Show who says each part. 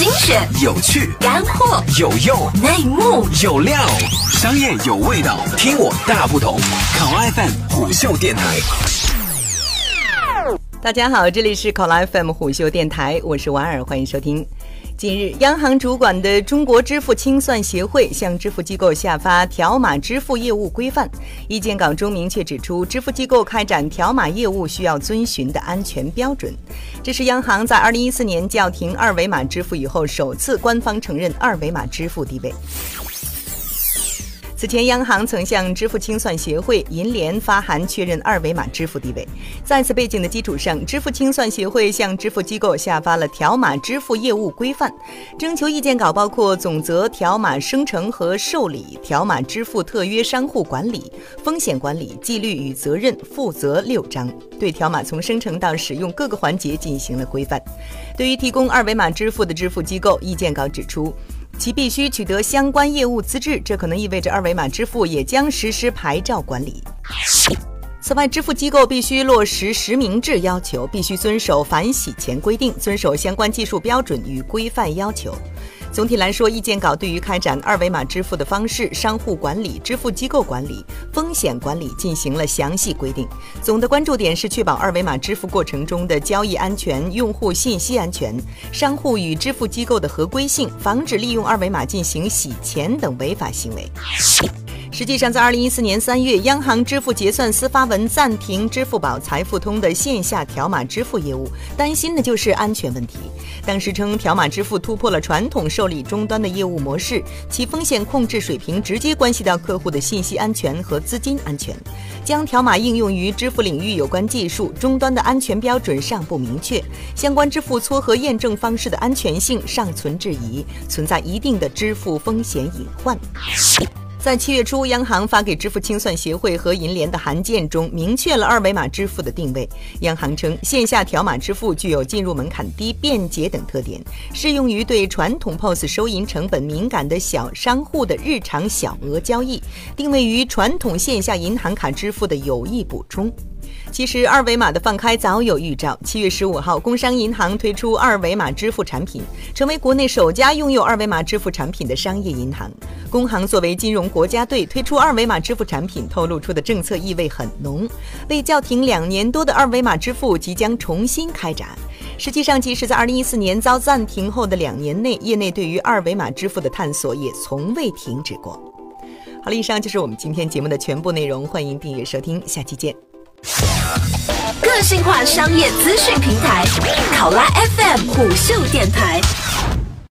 Speaker 1: 精选、
Speaker 2: 有趣、
Speaker 1: 干货、
Speaker 2: 有用、
Speaker 1: 内幕、
Speaker 2: 有料，商业有味道，听我大不同。考 FM 虎嗅电台。
Speaker 3: 大家好，这里是考拉 FM 虎嗅电台，我是婉儿，欢迎收听。近日，央行主管的中国支付清算协会向支付机构下发条码支付业务规范意见稿中明确指出，支付机构开展条码业务需要遵循的安全标准。这是央行在二零一四年叫停二维码支付以后，首次官方承认二维码支付地位。此前，央行曾向支付清算协会、银联发函确认二维码支付地位。在此背景的基础上，支付清算协会向支付机构下发了条码支付业务规范。征求意见稿包括总则条码生成和受理、条码支付特约商户管理、风险管理、纪律与责任负责六章，对条码从生成到使用各个环节进行了规范。对于提供二维码支付的支付机构，意见稿指出。其必须取得相关业务资质，这可能意味着二维码支付也将实施牌照管理。此外，支付机构必须落实实名制要求，必须遵守反洗钱规定，遵守相关技术标准与规范要求。总体来说，意见稿对于开展二维码支付的方式、商户管理、支付机构管理、风险管理进行了详细规定。总的关注点是确保二维码支付过程中的交易安全、用户信息安全、商户与支付机构的合规性，防止利用二维码进行洗钱等违法行为。实际上，在二零一四年三月，央行支付结算司发文暂停支付宝、财付通的线下条码支付业务，担心的就是安全问题。当时称，条码支付突破了传统受理终端的业务模式，其风险控制水平直接关系到客户的信息安全和资金安全。将条码应用于支付领域有关技术终端的安全标准尚不明确，相关支付撮合验证方式的安全性尚存质疑，存在一定的支付风险隐患。在七月初，央行发给支付清算协会和银联的函件中，明确了二维码支付的定位。央行称，线下条码支付具有进入门槛低、便捷等特点，适用于对传统 POS 收银成本敏感的小商户的日常小额交易，定位于传统线下银行卡支付的有益补充。其实，二维码的放开早有预兆。七月十五号，工商银行推出二维码支付产品，成为国内首家拥有二维码支付产品的商业银行。工行作为金融国家队推出二维码支付产品，透露出的政策意味很浓，为叫停两年多的二维码支付即将重新开展。实际上，即使在二零一四年遭暂停后的两年内，业内对于二维码支付的探索也从未停止过。好了，以上就是我们今天节目的全部内容，欢迎订阅收听，下期见。
Speaker 1: 个性化商业资讯平台，考拉 FM 虎嗅电台。